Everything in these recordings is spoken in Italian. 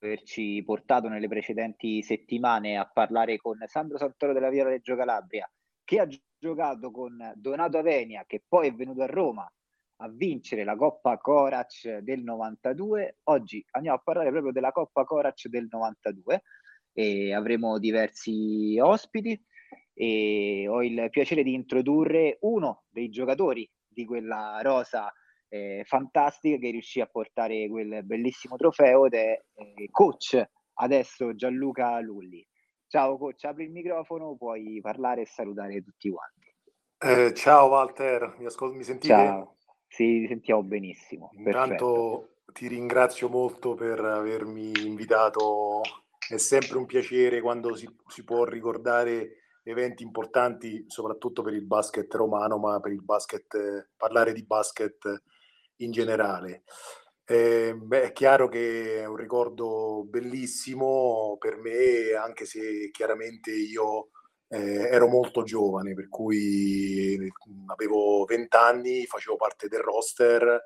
averci portato nelle precedenti settimane a parlare con Sandro Santoro della Viola Reggio Calabria, che ha giocato con Donato Avenia, che poi è venuto a Roma a vincere la Coppa Corac del 92. Oggi andiamo a parlare proprio della Coppa Corac del 92 e avremo diversi ospiti e ho il piacere di introdurre uno dei giocatori di quella rosa eh, fantastica che riuscì a portare quel bellissimo trofeo ed è eh, coach adesso Gianluca Lulli. Ciao coach, apri il microfono, puoi parlare e salutare tutti quanti. Eh, ciao Walter, mi, ascol- mi sentite? Ciao, sì, ti sentiamo benissimo. Intanto Perfetto. ti ringrazio molto per avermi invitato, è sempre un piacere quando si, si può ricordare eventi importanti, soprattutto per il basket romano, ma per il basket, parlare di basket in generale. Eh, beh, è chiaro che è un ricordo bellissimo per me, anche se chiaramente io eh, ero molto giovane, per cui avevo 20 anni, facevo parte del roster,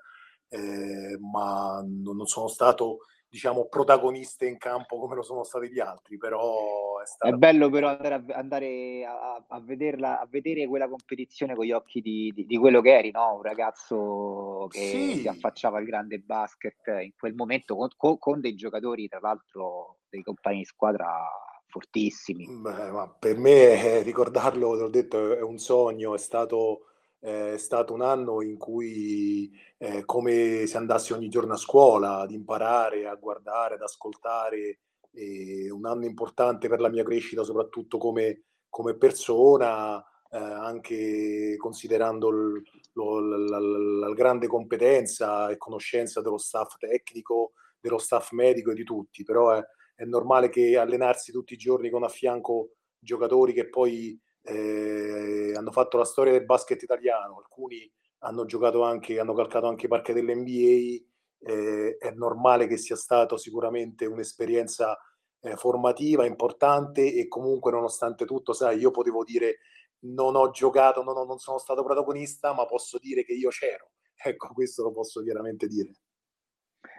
eh, ma non, sono stato diciamo, protagoniste in campo come lo sono stati gli altri, però è, stato... è bello però andare, a, andare a, a, vederla, a vedere quella competizione con gli occhi di, di, di quello che eri, no? un ragazzo che sì. si affacciava al grande basket in quel momento con, con, con dei giocatori, tra l'altro, dei compagni di squadra fortissimi. Beh, per me eh, ricordarlo, te l'ho detto, è un sogno, è stato è stato un anno in cui eh, come se andassi ogni giorno a scuola ad imparare, a guardare, ad ascoltare, eh, un anno importante per la mia crescita, soprattutto come, come persona, eh, anche considerando il, lo, la, la, la, grande competenza e conoscenza dello staff tecnico, dello staff medico e di tutti, però è, è normale che allenarsi tutti i giorni con a fianco giocatori che poi eh, hanno fatto la storia del basket italiano, alcuni hanno giocato anche, hanno calcato anche i parchi dell'NBA, eh, è normale che sia stato sicuramente un'esperienza eh, formativa importante e comunque nonostante tutto, sai, io potevo dire non ho giocato, non, ho, non sono stato protagonista, ma posso dire che io c'ero. Ecco, questo lo posso chiaramente dire.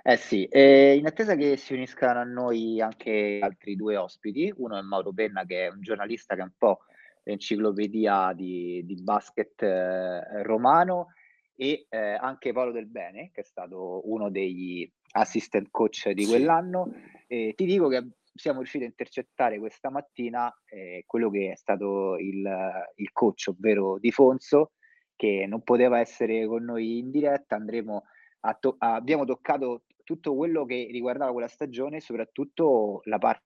Eh sì, e in attesa che si uniscano a noi anche altri due ospiti, uno è Mauro Penna che è un giornalista che è un po' l'enciclopedia di, di basket eh, romano e eh, anche Paolo Del Bene, che è stato uno degli assistant coach di quell'anno. E ti dico che siamo riusciti a intercettare questa mattina eh, quello che è stato il, il, coach, ovvero Di Fonso, che non poteva essere con noi in diretta. Andremo a to- abbiamo toccato tutto quello che riguardava quella stagione, soprattutto la parte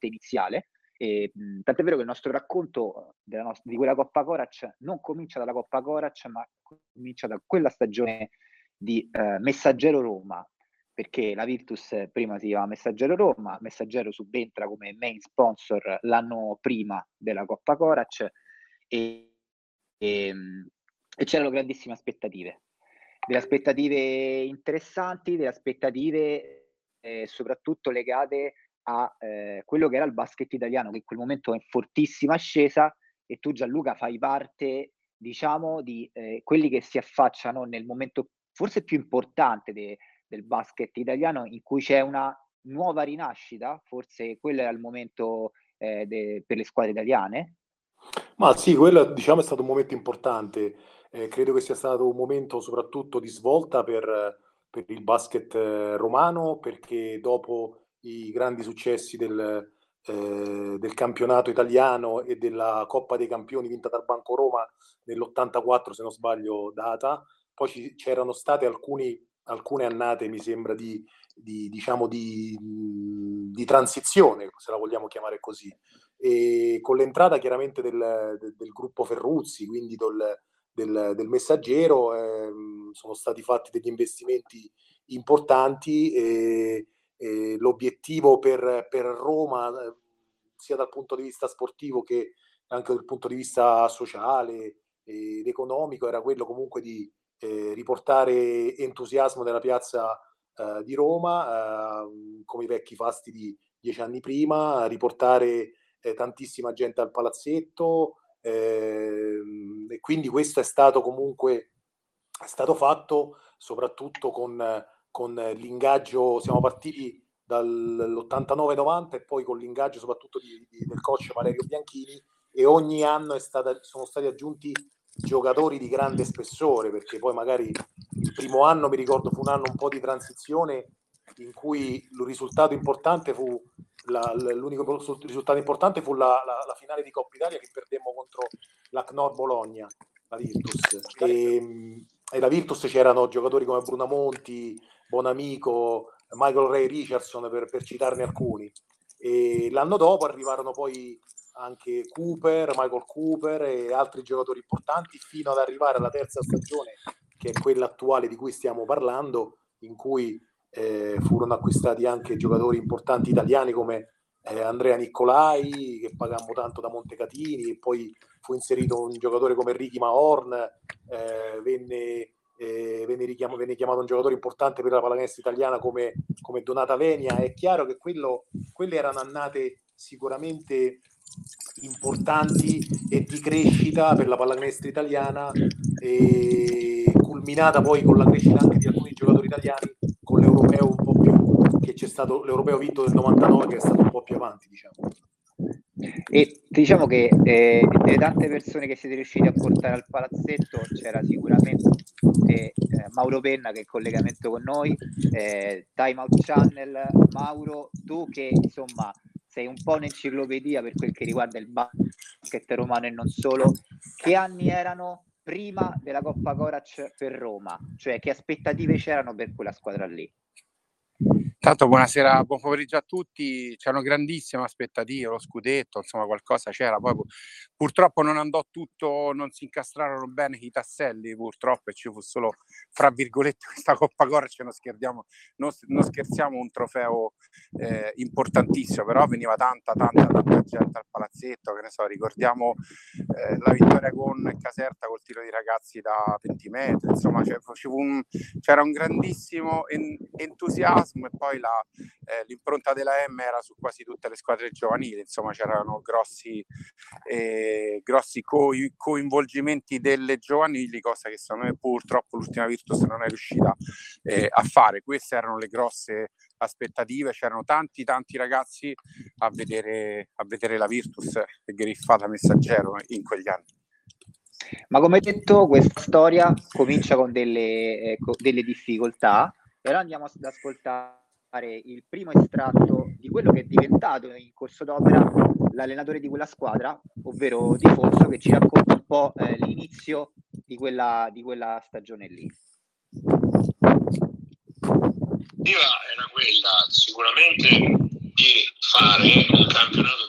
iniziale, e, mh, tant'è vero che il nostro racconto nostra, di quella Coppa Corac non comincia dalla Coppa Corac, ma comincia da quella stagione di eh, Messaggero Roma, perché la Virtus prima si chiamava Messaggero Roma, Messaggero subentra come main sponsor l'anno prima della Coppa Corac e, e, e c'erano grandissime aspettative, delle aspettative interessanti, delle aspettative eh, soprattutto legate a eh, quello che era il basket italiano, che in quel momento è in fortissima ascesa, e tu Gianluca fai parte, diciamo, di eh, quelli che si affacciano nel momento forse più importante de- del basket italiano, in cui c'è una nuova rinascita, forse quello era il momento eh, de- per le squadre italiane. Ma sì, quello diciamo è stato un momento importante, eh, credo che sia stato un momento soprattutto di svolta per, per il basket eh, romano, perché dopo i grandi successi del, eh, del campionato italiano e della Coppa dei Campioni vinta dal Banco Roma nell'84, se non sbaglio, data. Poi ci, c'erano state alcuni, alcune annate, mi sembra, di, di, diciamo di, di, transizione, se la vogliamo chiamare così. E con l'entrata chiaramente del, del, del gruppo Ferruzzi, quindi del, del, messaggero, eh, sono stati fatti degli investimenti importanti e, eh, l'obiettivo per, per Roma, eh, sia dal punto di vista sportivo che anche dal punto di vista sociale ed economico, era quello comunque di eh, riportare entusiasmo nella piazza eh, di Roma, come i vecchi fasti di dieci anni prima, riportare tantissima gente al palazzetto, ehm, e quindi questo è stato comunque è stato fatto soprattutto con con l'ingaggio, siamo partiti dall'89-90 e poi con l'ingaggio soprattutto di, di, del coach Valerio Bianchini e ogni anno stata, sono stati aggiunti giocatori di grande spessore perché poi magari il primo anno mi ricordo fu un anno un po' di transizione in cui il risultato importante fu la, l'unico risultato importante fu la, la, la, finale di Coppa Italia che perdemmo contro la Knorr Bologna, la Virtus. E, e la Virtus c'erano giocatori come Brunamonti, Bonamico, Michael Ray Richardson per, per citarne alcuni. E l'anno dopo arrivarono poi anche Cooper, Michael Cooper e altri giocatori importanti fino ad arrivare alla terza stagione, che è quella attuale di cui stiamo parlando, in cui eh, furono acquistati anche giocatori importanti italiani come eh, Andrea Nicolai, che pagammo tanto da Montecatini, e poi fu inserito un giocatore come Ricky Mahorn, eh, venne, venne, richiam- venne, chiamato un giocatore importante per la pallacanestro italiana come, come Donata Venia. È chiaro che quello, quelle erano annate sicuramente importanti e di crescita per la pallacanestro italiana, culminata poi con la crescita anche di alcuni giocatori italiani con l'europeo un po' più che c'è stato l'europeo vinto del 99 che è stato un po' più avanti diciamo e diciamo che eh, delle tante persone che siete riusciti a portare al palazzetto c'era sicuramente eh, Mauro Penna che è in collegamento con noi, eh, Time Out Channel, Mauro, tu che insomma sei un po' un'enciclopedia per quel che riguarda il basket romano e non solo, che anni erano prima della Coppa Corac per Roma? Cioè che aspettative c'erano per quella squadra lì? Tanto buonasera, buon pomeriggio a tutti. C'erano grandissime aspettative, lo scudetto, insomma, qualcosa c'era. Poi purtroppo non andò tutto, non si incastrarono bene i tasselli, purtroppo, e ci fu solo, fra virgolette, questa Coppa Corce, non non, non scherziamo un trofeo eh, importantissimo, però veniva tanta, tanta, tanta gente al palazzetto, che ne so, ricordiamo eh, la vittoria con Caserta col tiro di ragazzi da 20 metri, insomma, cioè, un, c'era un grandissimo en- entusiasmo e poi poi la, eh, l'impronta della M era su quasi tutte le squadre giovanili, insomma c'erano grossi, eh, grossi co- coinvolgimenti delle giovanili, cosa che secondo me purtroppo l'ultima Virtus non è riuscita eh, a fare. Queste erano le grosse aspettative, c'erano tanti tanti ragazzi a vedere, a vedere la Virtus griffata messaggero in quegli anni. Ma come detto, questa storia comincia con delle, eh, delle difficoltà, però andiamo ad ascoltare il primo estratto di quello che è diventato in corso d'opera l'allenatore di quella squadra, ovvero Di Fonso, che ci racconta un po' eh, l'inizio di quella, di quella stagione lì. L'idea era quella sicuramente di fare un campionato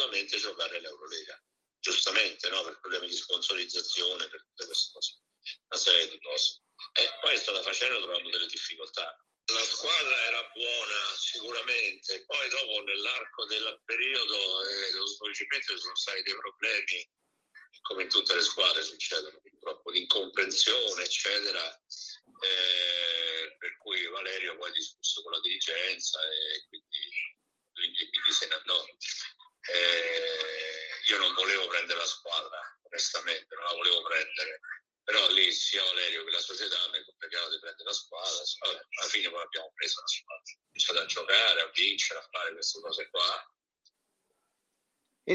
assolutamente giocare l'Eurolega,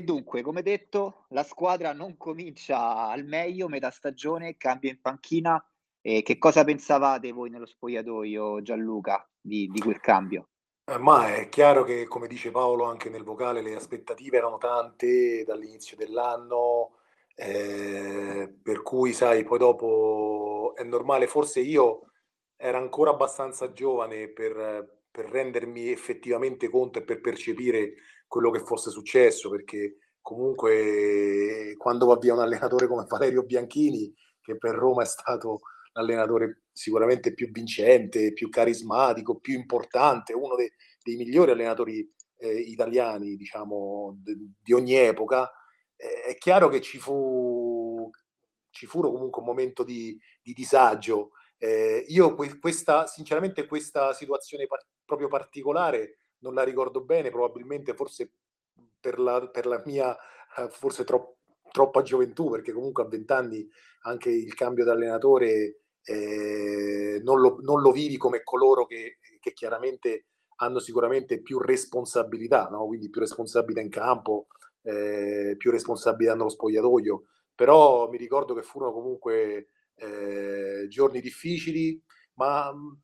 dunque, come detto, la squadra non comincia al meglio, metà stagione, cambia in panchina. E che cosa pensavate voi nello spogliatoio, Gianluca, di, di quel cambio? Eh, ma è chiaro che, come dice Paolo anche nel vocale, le aspettative erano tante dall'inizio dell'anno, eh, per cui sai, poi dopo è normale, forse io ero ancora abbastanza giovane per, per rendermi effettivamente conto e per percepire quello che fosse successo, perché comunque quando va via un allenatore come Valerio Bianchini, che per Roma è stato l'allenatore sicuramente più vincente, più carismatico, più importante, uno dei, dei migliori allenatori eh, italiani, diciamo, de, di ogni epoca, eh, è chiaro che ci fu ci furono comunque un momento di, di disagio. Eh, io que- questa, sinceramente questa situazione par- proprio particolare non la ricordo bene, probabilmente forse per la, per la mia, eh, forse tro- troppa gioventù, perché comunque a vent'anni anche il cambio d'allenatore eh, non, lo, non, lo, vivi come coloro che, che, chiaramente hanno sicuramente più responsabilità, no? quindi più responsabilità in campo, eh, più responsabilità nello spogliatoio però mi ricordo che furono comunque eh, giorni difficili, ma mh,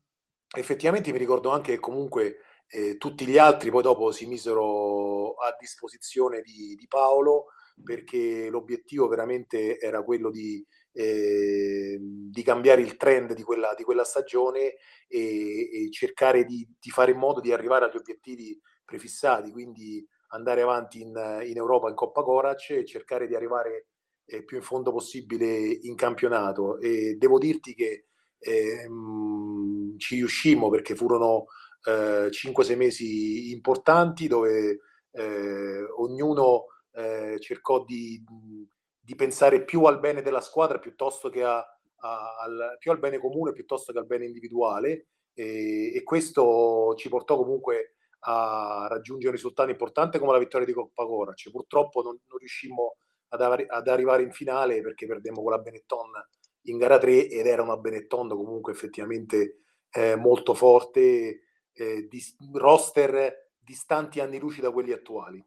effettivamente mi ricordo anche che comunque eh, tutti gli altri poi dopo si misero a disposizione di, di Paolo perché l'obiettivo veramente era quello di, eh, di cambiare il trend di quella, di quella stagione e, e cercare di, di, fare in modo di arrivare agli obiettivi prefissati, quindi andare avanti in, in Europa in Coppa Corac e cercare di arrivare eh, più in fondo possibile in campionato. E devo dirti che eh, mh, ci riuscimmo perché furono eh, 5-6 mesi importanti dove eh, ognuno eh, cercò di, di, pensare più al bene della squadra piuttosto che a, a, al, più al bene comune piuttosto che al bene individuale e, e questo ci portò comunque a raggiungere un risultato importante come la vittoria di Coppa Corac. Purtroppo non, non riuscimmo ad, ar- ad arrivare in finale perché perdemmo con la Benetton in gara 3 ed era una Benetton comunque effettivamente eh, molto forte, eh, di roster distanti anni luci da quelli attuali.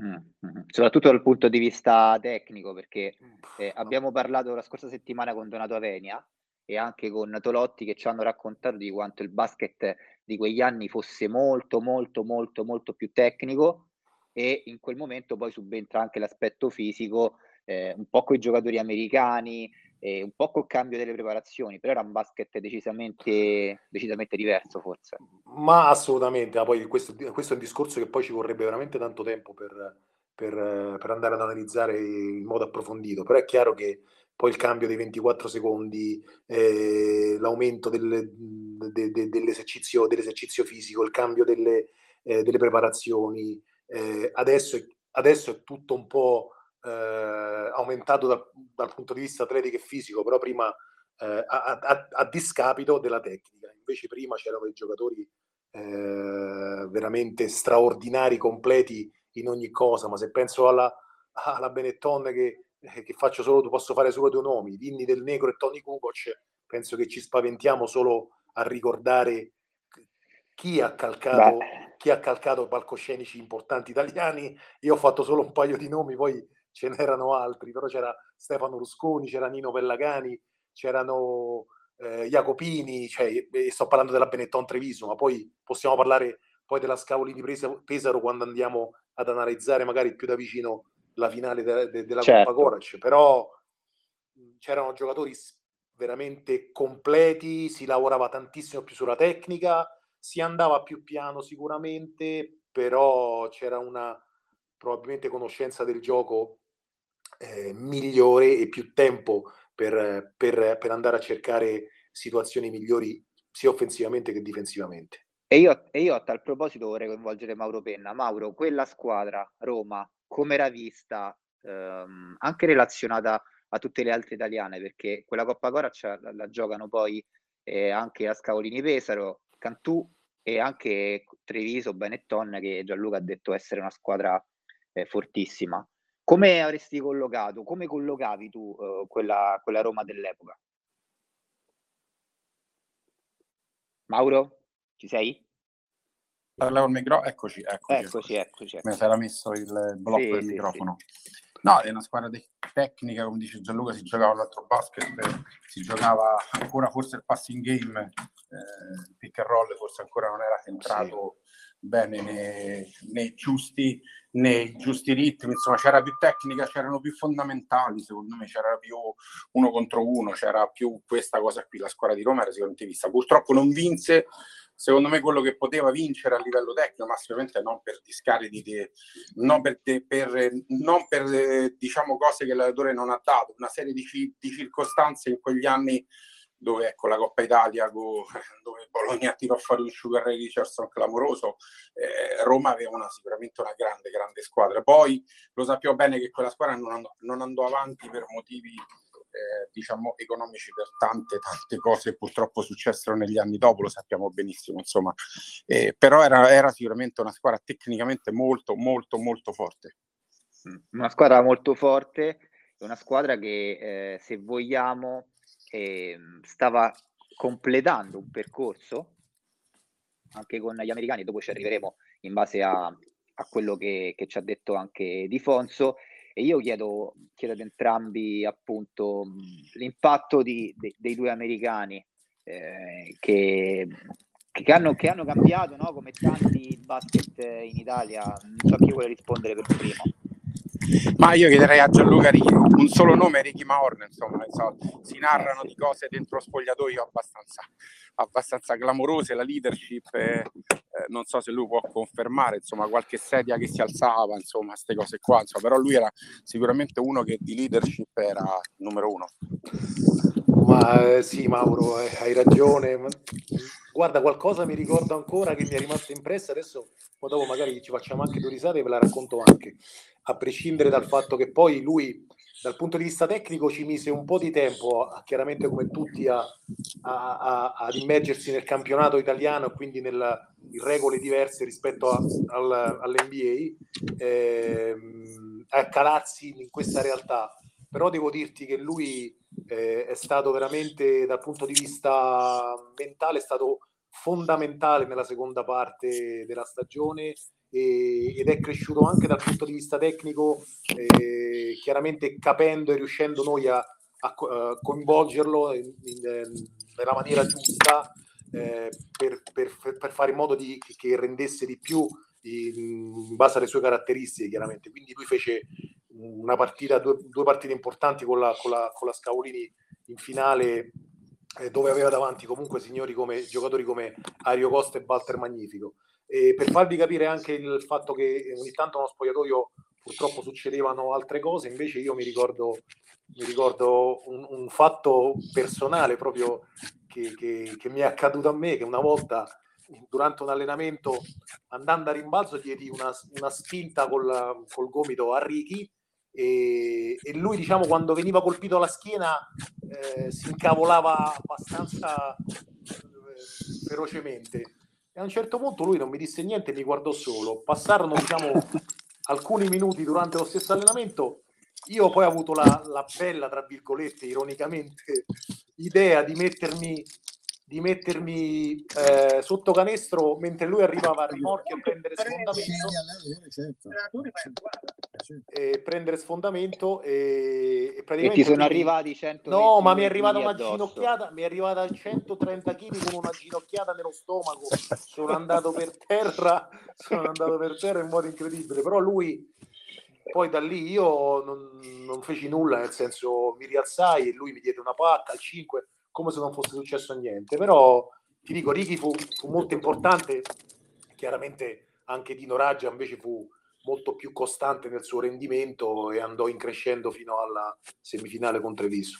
Mm-hmm. Soprattutto dal punto di vista tecnico, perché eh, abbiamo parlato la scorsa settimana con Donato Avenia e anche con Tolotti che ci hanno raccontato di quanto il basket di quegli anni fosse molto, molto, molto, molto più tecnico e in quel momento poi subentra anche l'aspetto fisico, eh, un po' con i giocatori americani, eh, un po' col cambio delle preparazioni, però era un basket decisamente, decisamente diverso forse. Ma assolutamente, ma poi questo, questo, è un discorso che poi ci vorrebbe veramente tanto tempo per, per, per andare ad analizzare in modo approfondito, però è chiaro che poi il cambio dei 24 secondi, eh, l'aumento delle, de, de, dell'esercizio, dell'esercizio, fisico, il cambio delle, eh, delle preparazioni, eh, adesso, adesso, è, tutto un po' eh, aumentato da, dal punto di vista atletico e fisico, però prima eh, a, a, a, discapito della tecnica. Invece prima c'erano dei giocatori eh, veramente straordinari, completi in ogni cosa, ma se penso alla, alla Benetton che, che faccio solo, posso fare solo due nomi, Vinni del Negro e Tony Kukoc, penso che ci spaventiamo solo a ricordare chi ha calcato Beh chi ha calcato palcoscenici importanti italiani. Io ho fatto solo un paio di nomi, poi ce n'erano altri, però c'era Stefano Rusconi, c'era Nino Pellagani, c'erano eh, Jacopini, cioè, sto parlando della Benetton Treviso, ma poi possiamo parlare poi della Scavolini Pesaro quando andiamo ad analizzare magari più da vicino la finale de- de- della certo. Coppa Corac, però c'erano giocatori veramente completi, si lavorava tantissimo più sulla tecnica, si andava più piano sicuramente, però c'era una probabilmente conoscenza del gioco eh, migliore e più tempo per, per, per, andare a cercare situazioni migliori sia offensivamente che difensivamente. E io, e io a tal proposito vorrei coinvolgere Mauro Penna. Mauro, quella squadra, Roma, come era vista, ehm, anche relazionata a tutte le altre italiane, perché quella Coppa Corac la, la giocano poi eh, anche a Scavolini Pesaro, Cantù e anche Treviso, Benetton, che Gianluca ha detto essere una squadra eh, fortissima. Come avresti collocato, come collocavi tu eh, quella, quella Roma dell'epoca? Mauro, ci sei? Parlavo il microfono, eccoci, eccoci. Eccoci, eccoci. eccoci. Mi si era messo il blocco sì, del sì, microfono. Sì. No, è una squadra tecnica, come dice Gianluca, si giocava l'altro basket, si giocava ancora forse il passing game, eh, il pick and roll forse ancora non era entrato sì. bene nei, nei, giusti, nei giusti ritmi, insomma c'era più tecnica, c'erano più fondamentali, secondo me c'era più uno contro uno, c'era più questa cosa qui, la squadra di Roma era sicuramente vista. Purtroppo non vinse, secondo me quello che poteva vincere a livello tecnico, ma sicuramente non per discarichi, di, non per, per, non per diciamo, cose che l'allenatore non ha dato, una serie di, di circostanze in quegli anni dove ecco la Coppa Italia dove Bologna tirò fuori un Sugar Ray Richardson clamoroso eh, Roma aveva una, sicuramente una grande grande squadra. Poi lo sappiamo bene che quella squadra non andò, non andò avanti per motivi eh, diciamo economici per tante tante cose purtroppo successero negli anni dopo lo sappiamo benissimo insomma. Eh, però era, era sicuramente una squadra tecnicamente molto molto molto forte. Mm, una squadra molto forte una squadra che eh, se vogliamo eh, stava completando un percorso anche con gli americani, dopo ci arriveremo in base a, a quello che, che, ci ha detto anche Di Fonso. E io chiedo, chiedo ad entrambi appunto l'impatto di, de, dei due americani eh, che, che, hanno, che hanno cambiato no? come tanti basket in Italia. Non so chi vuole rispondere per primo. Ma io chiederei a Gianluca Righi, un solo nome, Ricky Mahorn, insomma, so, si narrano di cose dentro spogliatoio abbastanza, abbastanza clamorose, la leadership, eh, eh, non so se lui può confermare, insomma, qualche sedia che si alzava, insomma, queste cose qua, insomma, però lui era sicuramente uno che di leadership era numero uno. Ma eh, sì, Mauro, eh, hai ragione. Guarda, qualcosa mi ricordo ancora che mi è rimasto impressa, adesso poi dopo magari ci facciamo anche due risate e ve la racconto anche, a prescindere dal fatto che poi lui dal punto di vista tecnico ci mise un po' di tempo, chiaramente come tutti, a, a, a, ad immergersi nel campionato italiano e quindi nella, in regole diverse rispetto al, all'NBA, eh, a calarsi in questa realtà. Però devo dirti che lui eh, è stato veramente, dal punto di vista mentale, è stato fondamentale nella seconda parte della stagione e, ed è cresciuto anche dal punto di vista tecnico, eh, chiaramente capendo e riuscendo noi a, a, a coinvolgerlo in, in, nella maniera giusta eh, per, per, per, fare in modo di, che rendesse di più in base alle sue caratteristiche chiaramente quindi lui fece una partita due, due partite importanti con la, con la, con la Scavolini in finale eh, dove aveva davanti comunque signori come giocatori come Ario Costa e Walter Magnifico. E per farvi capire anche il fatto che ogni tanto nello spogliatoio purtroppo succedevano altre cose, invece io mi ricordo, mi ricordo un, un fatto personale proprio che, che, che, mi è accaduto a me, che una volta durante un allenamento andando a rimbalzo diedi una, una spinta col, col gomito a Ricky e, e, lui diciamo quando veniva colpito alla schiena eh, si incavolava abbastanza eh, ferocemente e a un certo punto lui non mi disse niente mi guardò solo. Passarono diciamo alcuni minuti durante lo stesso allenamento. Io poi ho avuto la, la bella tra virgolette ironicamente idea di mettermi di mettermi eh, sotto canestro mentre lui arrivava a rimorchio a prendere sfondamento e prendere sfondamento e, e praticamente e ti sono arrivati 100 no ma mi è arrivata una addosso. ginocchiata mi è arrivata a 130 kg con una ginocchiata nello stomaco sono andato per terra sono andato per terra in modo incredibile però lui poi da lì io non, non feci nulla nel senso mi rialzai e lui mi diede una pacca al 5 come se non fosse successo niente. Però ti dico, Ricky fu, fu molto importante, chiaramente anche Dino Raggia invece fu molto più costante nel suo rendimento e andò in crescendo fino alla semifinale con Treviso.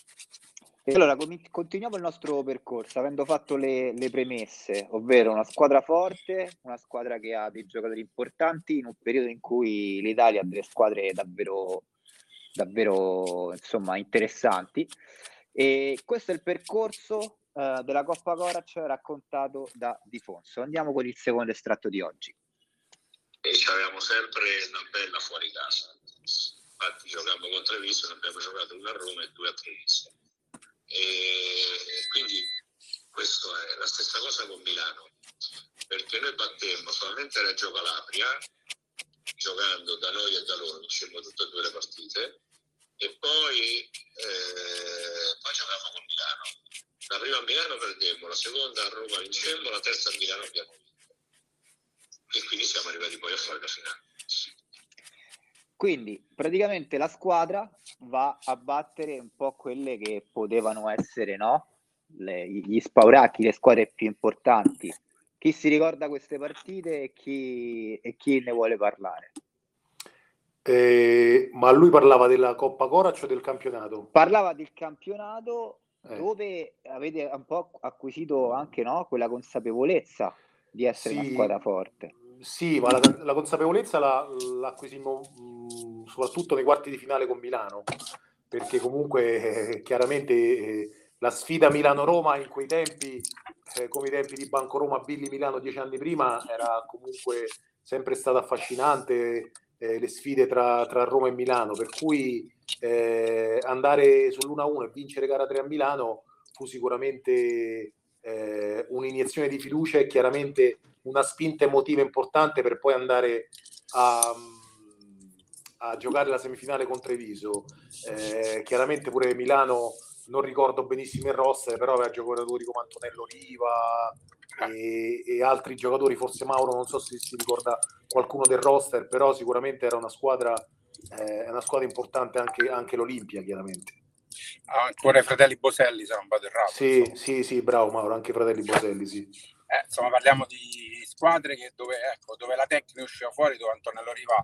Allora, continuiamo il nostro percorso avendo fatto le, le, premesse, ovvero una squadra forte, una squadra che ha dei giocatori importanti in un periodo in cui l'Italia ha delle squadre davvero, davvero insomma, interessanti. E questo è il percorso uh, della Coppa Corac raccontato da Di Fonso. Andiamo con il secondo estratto di oggi. E avevamo sempre una bella fuori casa. Infatti giocavamo con Treviso, ne abbiamo giocato una a Roma e due a Treviso. E quindi questo è la stessa cosa con Milano, perché noi battemmo solamente Reggio Calabria, giocando da noi e da loro, vincemmo tutte e due le partite, e poi, eh, poi giocavamo con Milano. La prima a Milano perdemmo, la seconda a Roma vincemmo, la terza a Milano abbiamo vinto. E quindi siamo arrivati poi a fare la finale. Quindi praticamente la squadra va a battere un po' quelle che potevano essere no? le, gli spauracchi, le squadre più importanti chi si ricorda queste partite e chi, e chi ne vuole parlare. Eh, ma lui parlava della Coppa Corac o del campionato? Parlava del campionato eh. dove avete un po' acquisito anche no, quella consapevolezza di essere sì, una squadra forte. Sì, ma la, la consapevolezza la, l'acquisimmo mh, soprattutto nei quarti di finale con Milano, perché comunque eh, chiaramente eh, la sfida Milano-Roma in quei tempi, eh, come i tempi di Banco Roma Billy Milano dieci anni prima, era comunque sempre stata affascinante eh, le sfide tra, tra, Roma e Milano, per cui eh, andare sull'1-1 e vincere gara 3 a Milano fu sicuramente eh, un'iniezione di fiducia e chiaramente una spinta emotiva importante per poi andare a, a giocare la semifinale con Treviso. Eh, chiaramente pure Milano non ricordo benissimo il roster, però aveva giocatori come Antonello Riva, e, e, altri giocatori, forse Mauro, non so se si ricorda qualcuno del roster, però sicuramente era una squadra, eh, una squadra importante anche, anche l'Olimpia, chiaramente. Ancora i fratelli Boselli, se non vado errato. Sì, insomma. sì, sì, bravo Mauro, anche i fratelli Boselli, sì. Eh, insomma, parliamo di squadre che dove, ecco, dove la tecnica usciva fuori, dove Antonello Riva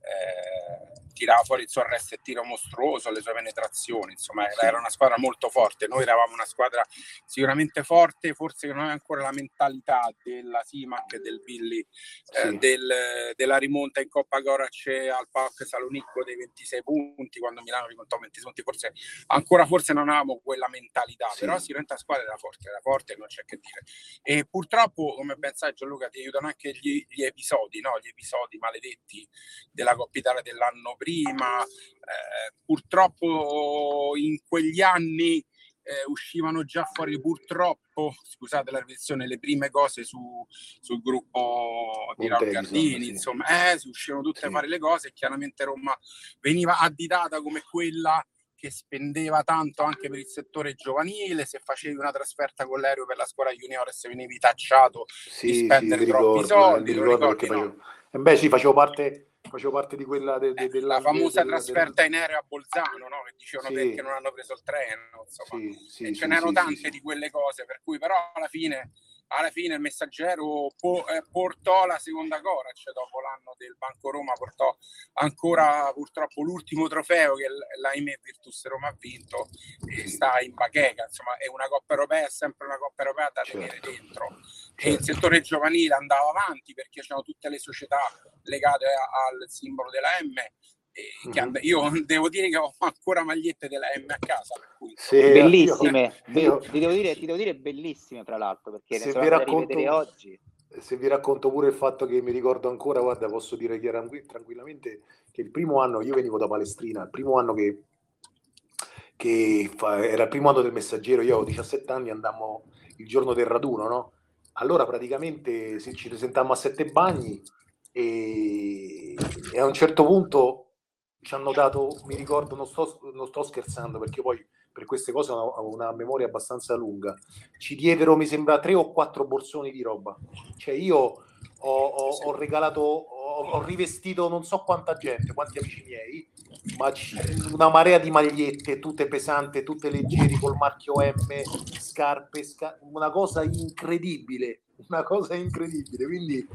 eh, tirava fuori il suo arresto e tiro mostruoso, le sue penetrazioni, insomma era una squadra molto forte, noi eravamo una squadra sicuramente forte, forse che non aveva ancora la mentalità della Simac del Billy, eh, sì. del, della rimonta in Coppa Gorac al PAOK Salonicco dei 26 punti, quando Milano rimontò 20 punti, forse ancora forse non avevamo quella mentalità, sì. però sicuramente la squadra era forte, era forte, non c'è che dire. E purtroppo, come ben sai Gianluca, ti aiutano anche gli, gli episodi, no? gli episodi maledetti della Coppa Italia dell'anno prima. Eh, purtroppo in quegli anni eh, uscivano già fuori purtroppo, scusate la riflessione, le prime cose su, sul gruppo di Raul Gardini, sì. insomma, eh, si uscivano tutte sì. a fare le cose e chiaramente Roma veniva additata come quella che spendeva tanto anche per il settore giovanile, se facevi una trasferta con l'aereo per la scuola juniores venivi tacciato sì, di spendere sì, troppi ricordo, soldi, lo ricordi? No? Facevo... Eh beh sì, facevo parte facevo parte di quella de, de, eh, della la famosa del, trasferta del... in aereo a Bolzano no? che dicevano sì. perché non hanno preso il treno insomma sì, sì, e ce n'erano tante di quelle cose per cui però alla fine alla fine il messaggero po- eh, portò la seconda Cora, cioè dopo l'anno del Banco Roma portò ancora purtroppo l'ultimo trofeo che l'ahimè Virtus Roma ha vinto e sta in bacheca, insomma è una Coppa Europea, è sempre una Coppa Europea da tenere certo. dentro. E il settore giovanile andava avanti perché c'erano tutte le società legate al simbolo della M Mm-hmm. Io devo dire che ho ancora magliette della M a casa. Sì, bellissime, io, io, ti, devo dire, ti, devo dire, bellissime tra l'altro, perché se vi, racconto, oggi. se vi racconto pure il fatto che mi ricordo ancora, guarda, posso dire tranquillamente che il primo anno, io venivo da Palestrina, il primo anno che, che fa, era il primo anno del messaggero, io avevo 17 anni, andammo il giorno del raduno, no? Allora praticamente ci presentammo a sette bagni e, e a un certo punto ci hanno dato, mi ricordo, non sto, non sto scherzando perché poi per queste cose ho una memoria abbastanza lunga, ci diedero, mi sembra, tre o quattro borsoni di roba. Cioè io ho, ho, ho regalato, ho, ho, rivestito non so quanta gente, quanti amici miei, ma una marea di magliette, tutte pesanti, tutte leggeri, col marchio M, scarpe, sca- una cosa incredibile, una cosa incredibile. Quindi,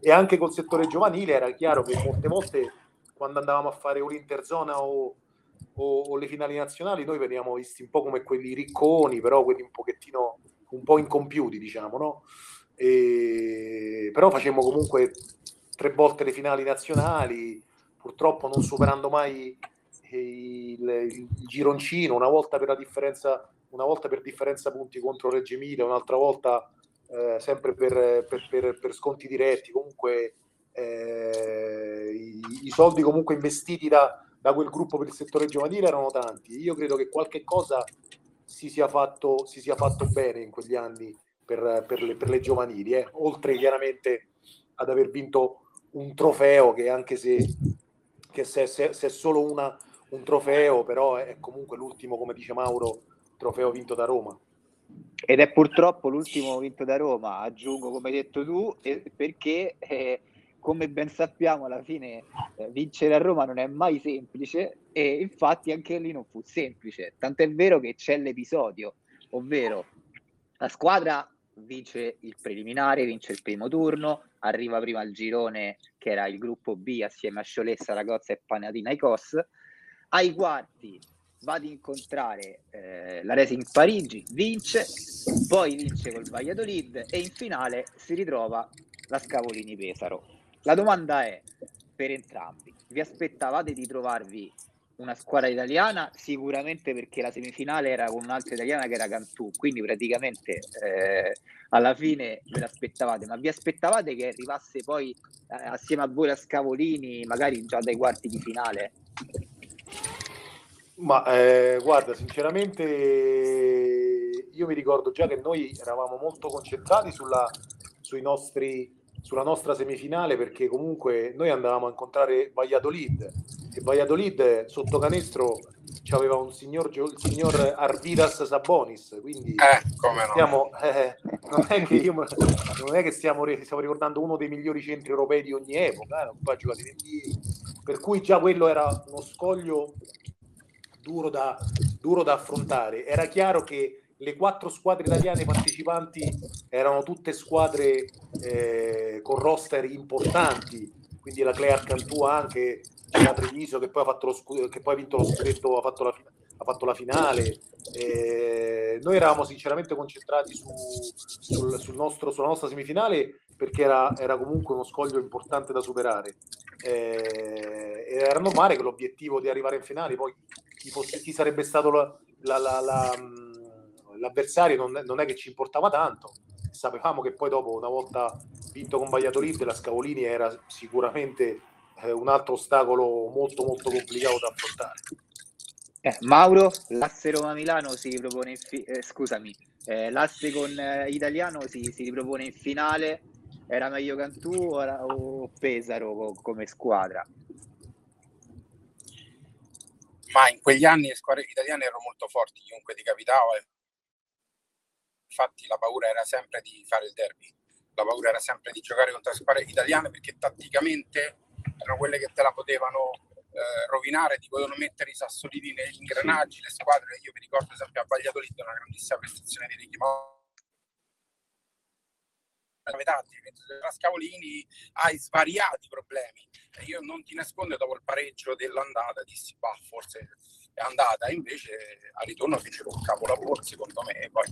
e anche col settore giovanile era chiaro che molte volte quando andavamo a fare o l'interzona o, o, o, le finali nazionali, noi veniamo visti un po' come quelli ricconi, però quelli un pochettino un po' incompiuti, diciamo, no? E, però facemmo comunque tre volte le finali nazionali, purtroppo non superando mai il, il, il gironcino, una volta per la differenza, una volta per differenza punti contro Reggio Emilia, un'altra volta eh, sempre per, per, per, per, sconti diretti, comunque eh, i, i, soldi comunque investiti da, da, quel gruppo per il settore giovanile erano tanti. Io credo che qualche cosa si sia fatto, si sia fatto bene in quegli anni per, per, le, per le, giovanili, eh. oltre chiaramente ad aver vinto un trofeo che anche se, che se, se, se è solo una, un trofeo, però è comunque l'ultimo, come dice Mauro, trofeo vinto da Roma. Ed è purtroppo l'ultimo vinto da Roma, aggiungo come hai detto tu, perché eh, come ben sappiamo alla fine eh, vincere a Roma non è mai semplice e infatti anche lì non fu semplice, tant'è vero che c'è l'episodio, ovvero la squadra vince il preliminare, vince il primo turno, arriva prima al girone che era il gruppo B assieme a Sciolessa, Ragozza e Panathinaikos. Ai quarti va ad incontrare eh, la Racing Parigi, vince, poi vince col Valladolid e in finale si ritrova la Scavolini Pesaro. La domanda è per entrambi, vi aspettavate di trovarvi una squadra italiana? Sicuramente perché la semifinale era con un'altra italiana che era Cantù, quindi praticamente eh, alla fine ve l'aspettavate, ma vi aspettavate che arrivasse poi eh, assieme a voi la Scavolini, magari già dai quarti di finale? Ma eh, guarda, sinceramente io mi ricordo già che noi eravamo molto concentrati sulla, sui nostri, sulla nostra semifinale perché comunque noi andavamo a incontrare Valladolid e Valladolid sotto canestro aveva un signor, il signor Arvidas Sabonis, quindi eh, come no. stiamo, eh, non, è che io, non è che stiamo, stiamo, ricordando uno dei migliori centri europei di ogni epoca, eh, per cui già quello era uno scoglio duro da, duro da affrontare. Era chiaro che le quattro squadre italiane partecipanti erano tutte squadre eh, con roster importanti, quindi la Clear Cantù anche c'era Treviso che poi ha, fatto lo scudo, che poi ha vinto lo scudetto, ha fatto la, ha fatto la finale. Eh, noi eravamo sinceramente concentrati su, sul, sul nostro, sulla nostra semifinale perché era, era, comunque uno scoglio importante da superare. Eh, era normale che l'obiettivo di arrivare in finale poi chi, fosse, chi sarebbe stato la, la, la, mm, l'avversario non, non, è che ci importava tanto. Sapevamo che poi dopo, una volta vinto con Valladolid, la Scavolini era sicuramente eh, un altro ostacolo molto molto complicato da affrontare. Eh, Mauro, l'asse Roma-Milano si ripropone in fi- eh, scusami, eh, l'asse con eh, Italiano si, si, ripropone in finale. Era meglio Cantù o, o Pesaro come squadra? ma in quegli anni le squadre italiane erano molto forti, chiunque ti capitava. Infatti la paura era sempre di fare il derby, la paura era sempre di giocare contro le squadre italiane perché tatticamente erano quelle che te la potevano eh, rovinare, ti potevano mettere i sassolini negli ingranaggi, le squadre, io mi ricordo sempre a Valladolid una grandissima prestazione di Ricky tanti, tra Scavolini hai svariati problemi. E io non ti nascondo, dopo il pareggio dell'andata dissi, bah, forse è andata, invece a ritorno fecero un capolavoro secondo me. E poi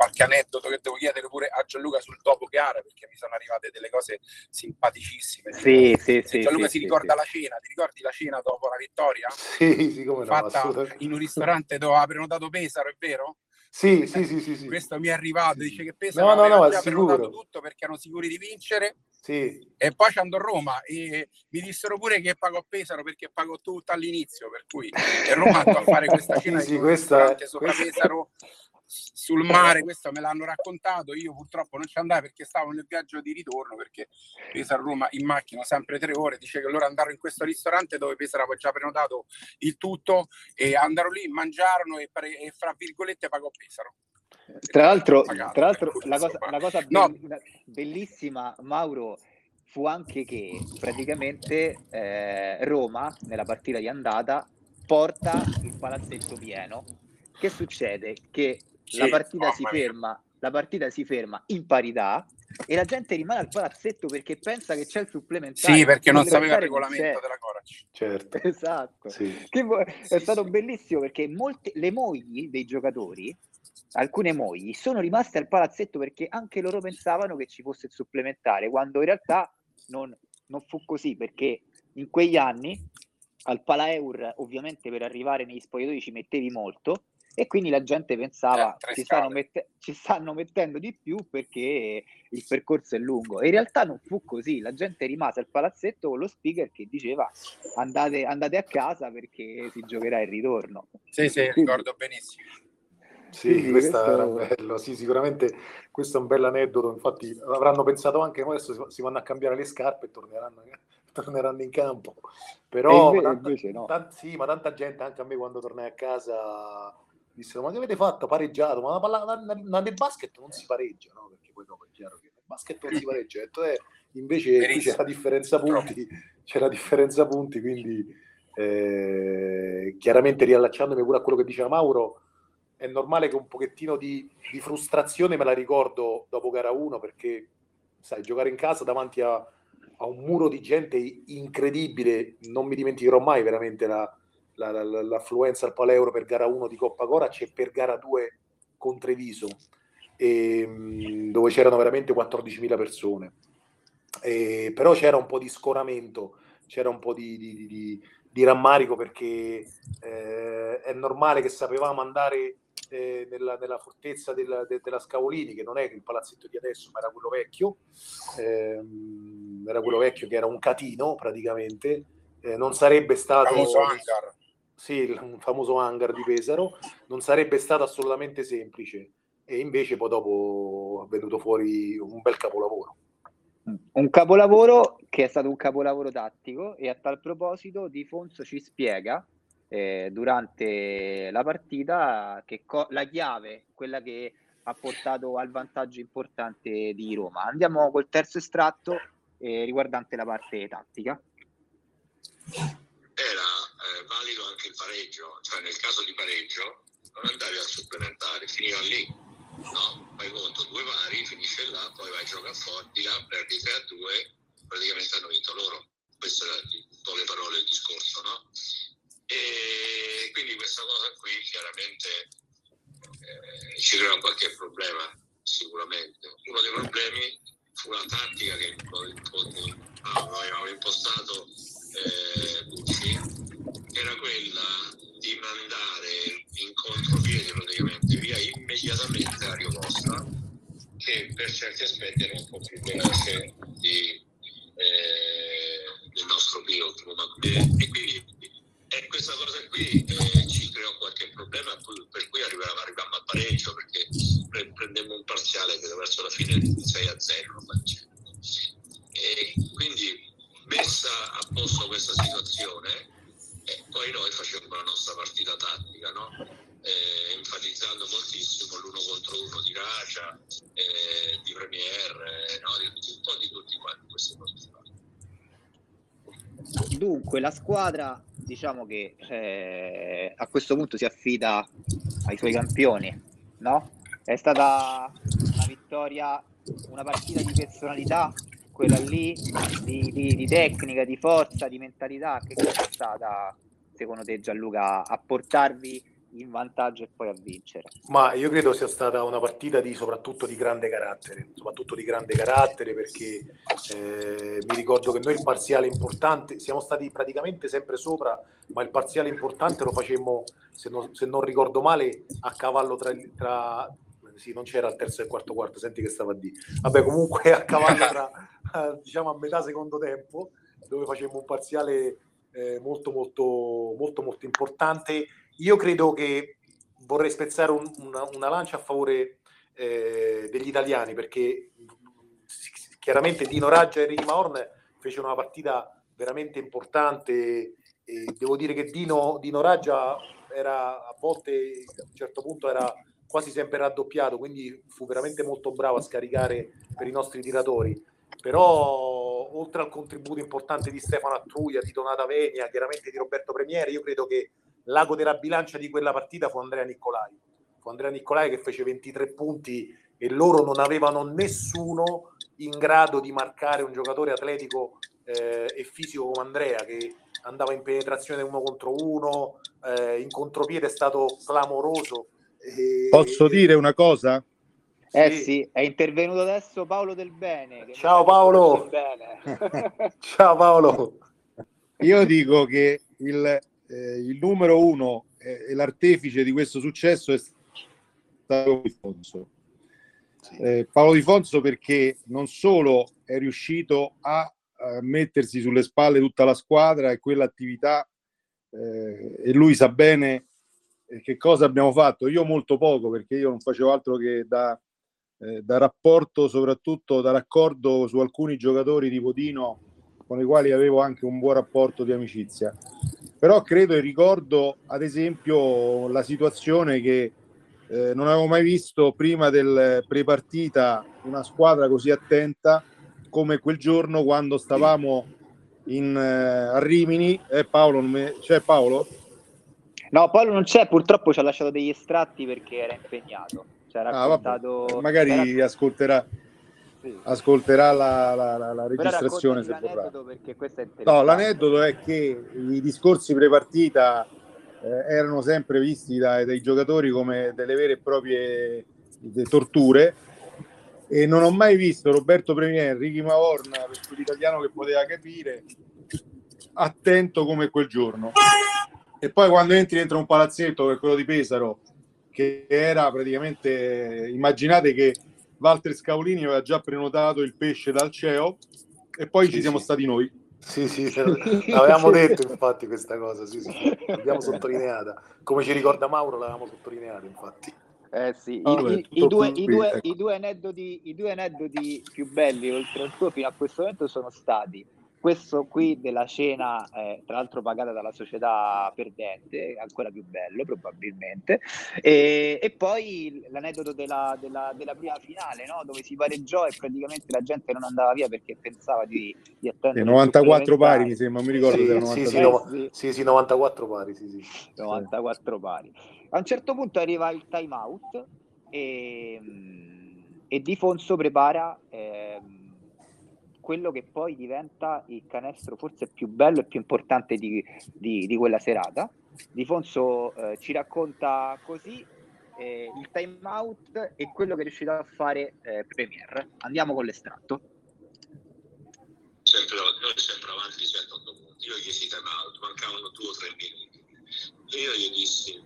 qualche aneddoto che devo chiedere pure a Gianluca sul dopo gara, perché mi sono arrivate delle cose simpaticissime. Sì, sì, sì, Gianluca si ricorda la cena, ti ricordi la cena dopo la vittoria? Sì, sì, come no, Fatta in un ristorante dove ha prenotato Pesaro, è vero? Sì, sì, sì, sì, sì. Questo mi è arrivato, dice che pesa no, no, no, già prenotato tutto perché erano sicuri di vincere. Sì. E poi ci andò a Roma e mi dissero pure che pagò Pesaro perché pagò tutto all'inizio, per cui ero matto a fare questa cena sì, sì, questa, sopra questa... Pesaro sul mare, questo me l'hanno raccontato, io purtroppo non ci andai perché stavo nel viaggio di ritorno, perché Pesaro Roma in macchina sempre tre ore, dice che loro andarono in questo ristorante dove Pesaro aveva già prenotato il tutto e andarono lì, mangiarono e, pre- e fra virgolette pagò Pesaro. Tra l'altro, tra l'altro la cosa, la cosa no. bellissima, Mauro, fu anche che praticamente eh, Roma, nella partita di andata, porta il palazzetto pieno. Che succede? Che la, partita si ferma, la partita si ferma in parità e la gente rimane al palazzetto perché pensa che c'è il supplementare. Sì, perché non sapeva il regolamento della Coraci. Certo. Esatto. Sì. Che è sì, stato sì. bellissimo perché molte, le mogli dei giocatori, alcune mogli, sono rimaste al palazzetto perché anche loro pensavano che ci fosse il supplementare, quando in realtà non, non fu così perché in quegli anni al Palaeur ovviamente per arrivare negli spogliatoi ci mettevi molto e quindi la gente pensava eh, ci, stanno mette- ci, stanno mettendo di più perché il percorso è lungo. E in realtà non fu così. La gente rimase al palazzetto con lo speaker che diceva andate, andate a casa perché si giocherà il ritorno. Sì sì ricordo benissimo. Sì, sì questo era bello, sì, sicuramente questo è un bel aneddoto, infatti avranno pensato anche adesso si vanno a cambiare le scarpe e torneranno, torneranno in campo, però invece, tanta, invece no. tanta, sì, ma tanta gente anche a me quando tornai a casa dissero ma che avete fatto? Pareggiato, ma, la, la, la, nel basket non si pareggia, no? Perché poi dopo è chiaro che nel basket non si pareggia, detto, eh, invece qui c'è la differenza punti, c'è la differenza punti, quindi eh, chiaramente riallacciandomi pure a quello che diceva Mauro, è normale che un pochettino di, di frustrazione me la ricordo dopo gara 1 perché sai, giocare in casa davanti a, a, un muro di gente incredibile, non mi dimenticherò mai veramente la, la, la, l'affluenza al Paleuro per gara 1 di Coppa Cora, c'è per gara 2 con Treviso, e, ehm, dove c'erano veramente 14.000 persone. E, però c'era un po' di scoramento, c'era un po' di, di, di, di rammarico perché eh, è normale che sapevamo andare eh, nella, nella, fortezza della, de, della Scavolini, che non è il palazzetto di adesso, ma era quello vecchio, ehm, era quello vecchio che era un catino praticamente, eh, non sarebbe stato... Sì, il famoso hangar di Pesaro, non sarebbe stato assolutamente semplice e invece poi dopo è venuto fuori un bel capolavoro. Un capolavoro che è stato un capolavoro tattico e a tal proposito Di Fonso ci spiega eh, durante la partita che co- la chiave, quella che ha portato al vantaggio importante di Roma. Andiamo col terzo estratto eh, riguardante la parte tattica. Eh, valido anche il pareggio, cioè nel caso di pareggio non andavi a supplementare, finiva lì, no? Fai conto, due vari, finisce là, poi vai a giocare forti, là perdi 3 a 2, praticamente hanno vinto loro. Questo era in poche parole il discorso, no? E quindi questa cosa qui chiaramente eh, ci crea qualche problema, sicuramente. Uno dei problemi fu la tattica che avevamo impostato eh, era quella di mandare in contropiede praticamente via immediatamente Ario Costa, che per certi aspetti era un po' più veloce di, eh, del nostro pilot. E quindi e questa cosa qui eh, ci creò qualche problema per cui arrivavamo, arrivavamo al pareggio perché pre- prendemmo un parziale che verso la fine 6 a 0 e quindi messa a posto questa situazione eh, poi noi facevamo la nostra partita tattica no? eh, enfatizzando moltissimo l'uno contro uno di Racia eh, di Premier eh, no? di, un po' di tutti quanti queste cose Dunque, la squadra diciamo che eh, a questo punto si affida ai suoi campioni, no? È stata una vittoria, una partita di personalità, quella lì, di, di, di tecnica, di forza, di mentalità. Che cosa è stata, secondo te, Gianluca, a portarvi in vantaggio e poi a vincere. Ma io credo sia stata una partita di, soprattutto di grande carattere, soprattutto di grande carattere perché eh, mi ricordo che noi il parziale importante, siamo stati praticamente sempre sopra, ma il parziale importante lo facemmo, se non, se non ricordo male, a cavallo tra, tra sì, non c'era il terzo e il quarto quarto, senti che stava a dire. Vabbè, comunque a cavallo tra, diciamo a metà secondo tempo, dove facemmo un parziale eh, molto, molto, molto, molto importante. Io credo che vorrei spezzare un, una, una, lancia a favore eh, degli italiani perché chiaramente Dino Raggia e Rima Horn fecero una partita veramente importante e devo dire che Dino, Dino Raggia era a volte a un certo punto era quasi sempre raddoppiato quindi fu veramente molto bravo a scaricare per i nostri tiratori però oltre al contributo importante di Stefano Attruia, di Donata Venia, chiaramente di Roberto Premiere, io credo che l'ago della bilancia di quella partita fu Andrea Nicolai. Fu Andrea Nicolai che fece 23 punti e loro non avevano nessuno in grado di marcare un giocatore atletico eh, e fisico come Andrea che andava in penetrazione uno contro uno, eh, in contropiede è stato clamoroso. E, Posso dire una cosa? Eh sì. sì. è intervenuto adesso Paolo Del Bene. Ciao Paolo. Bene. Ciao Paolo. Io dico che il eh, il numero uno e eh, l'artefice di questo successo è stato Di Fonso. Eh, Paolo Di Fonso perché non solo è riuscito a, a, mettersi sulle spalle tutta la squadra e quell'attività eh, e lui sa bene eh, che cosa abbiamo fatto. Io molto poco perché io non facevo altro che da, eh, da rapporto, soprattutto da raccordo su alcuni giocatori di Podino con i quali avevo anche un buon rapporto di amicizia però credo e ricordo ad esempio la situazione che eh, non avevo mai visto prima del pre-partita una squadra così attenta come quel giorno quando stavamo in, eh, a Rimini. Eh, Paolo, me... c'è Paolo? No, Paolo non c'è, purtroppo ci ha lasciato degli estratti perché era impegnato. Ci ha Ah, raccontato... vabbè, magari era- ascolterà, sì. ascolterà la, la- la- la registrazione se vorrà. questo. No, l'aneddoto è che i discorsi pre-partita eh, erano sempre visti dai, dai giocatori come delle vere e proprie torture e non ho mai visto Roberto Premier, Ricky Maorna, per quell'italiano che poteva capire, attento come quel giorno. E poi quando entri dentro un palazzetto che è quello di Pesaro, che era praticamente, immaginate che Walter Scaulini aveva già prenotato il pesce dal CEO e poi Sì, ci siamo sì. stati noi. Sì, sì, l'avevamo detto infatti questa cosa, sì, sì, l'abbiamo sottolineata. Come ci ricorda Mauro, l'avevamo sottolineata infatti. Eh sì, i, Vabbè, i- tutto i due, qui, i due- ecco. i due aneddoti, i due aneddoti più belli oltre al tuo fino a questo momento sono stati questo qui della cena, eh, tra l'altro pagata dalla società perdente, ancora più bello probabilmente, e, e poi l'aneddoto della, della- della prima finale, no? dove si pareggiò e praticamente la gente non andava via perché pensava di, di attendere E il 94 pari mi sembra, mi ricordo Sì, sì, 94. sì, Eh, no- sì. sì, sì, 94 pari, sì, sì. 94 pari. A un certo punto arriva il time out e, e Di Fonso prepara ehm, quello che poi diventa il canestro forse più bello e più importante di, di- di quella serata. Di Fonso eh, ci racconta così eh, il time out e quello che è riuscito a fare eh, Premier. Andiamo con l'estratto. sempre, noi sempre avanti di 7-8 punti. Io gli chiesi time out, mancavano 2 o 3 minuti. Io gli dissi,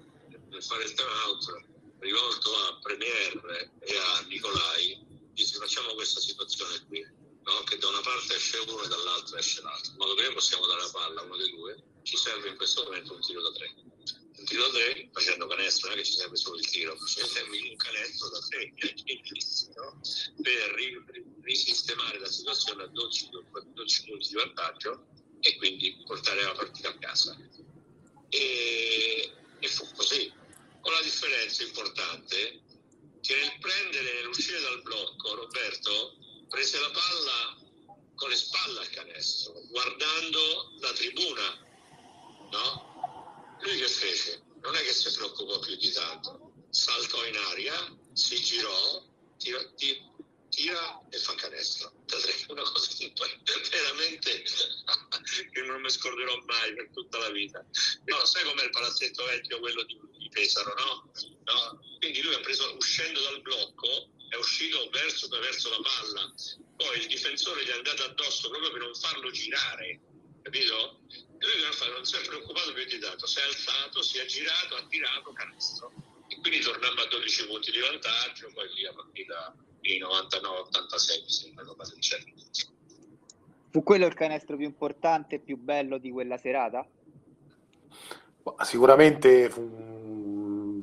nel fare il time out, rivolto a Premier e a Nicolai, dissi facciamo questa situazione qui, no? che da una parte esce uno e dall'altra esce l'altro, in modo che noi possiamo dare la palla a uno dei due, ci serve in questo momento un tiro da tre. Un tiro da tre, facendo canestro, non è che ci serve solo il tiro, ci serve un canestro da tre, no? per ri- ri- risistemare la situazione a 12, 12 punti di vantaggio e quindi portare la partita a casa. E, e fu così, con la differenza importante che nel prendere nell'uscire dal blocco Roberto prese la palla con le spalle al canestro, guardando la tribuna, no? Lui che fece? Non è che si preoccupò più di tanto, saltò in aria, si girò, tira, ti- tira e fa canestro. Una cosa veramente che non mi scorderò mai per tutta la vita. No, sai com'è il palazzetto vecchio, quello di, di Pesaro, no? No? Quindi lui ha preso, uscendo dal blocco, è uscito verso, verso la palla, poi il difensore gli è andato addosso proprio per non farlo girare, capito? E lui non, fa- non si è preoccupato più di tanto, si è alzato, si è girato, ha tirato canestro. E quindi torniamo a 12 punti di vantaggio, poi lì a partita di 99-86 mi sembra cosa del genere. Fu quello il canestro più importante e più bello di quella serata? Sicuramente fu un,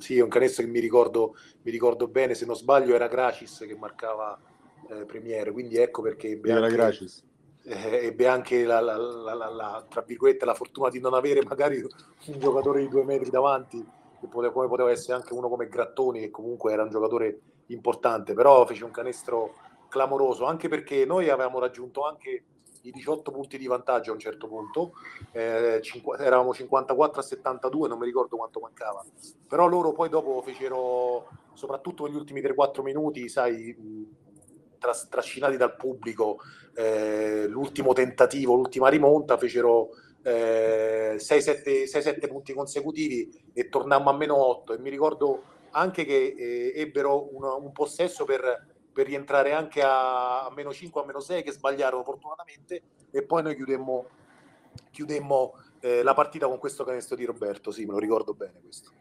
sì, un canestro che mi ricordo, mi ricordo bene, se non sbaglio era Gracis che marcava eh, Premier, quindi ecco perché ebbe Era anche, Gracis. eh, ebbe anche la, la- la- la- tra virgolette, la fortuna di non avere magari un giocatore di due metri davanti, che poteva, come poteva essere anche uno come Grattoni, che comunque era un giocatore importante, però fece un canestro clamoroso, anche perché noi avevamo raggiunto anche i 18 punti di vantaggio a un certo punto, eh, cinqu- eravamo 54 a 72, non mi ricordo quanto mancava, però loro poi dopo fecero, soprattutto negli ultimi 3-4 minuti, sai, tras- trascinati dal pubblico, eh, l'ultimo tentativo, l'ultima rimonta, fecero eh, 6-7 punti consecutivi e tornammo a meno 8 e mi ricordo anche che eh, ebbero un, un possesso per, per rientrare anche a, a meno 5 a meno 6 che sbagliarono fortunatamente e poi noi chiudemmo, chiudemmo eh, la partita con questo canestro di Roberto, sì me lo ricordo bene questo.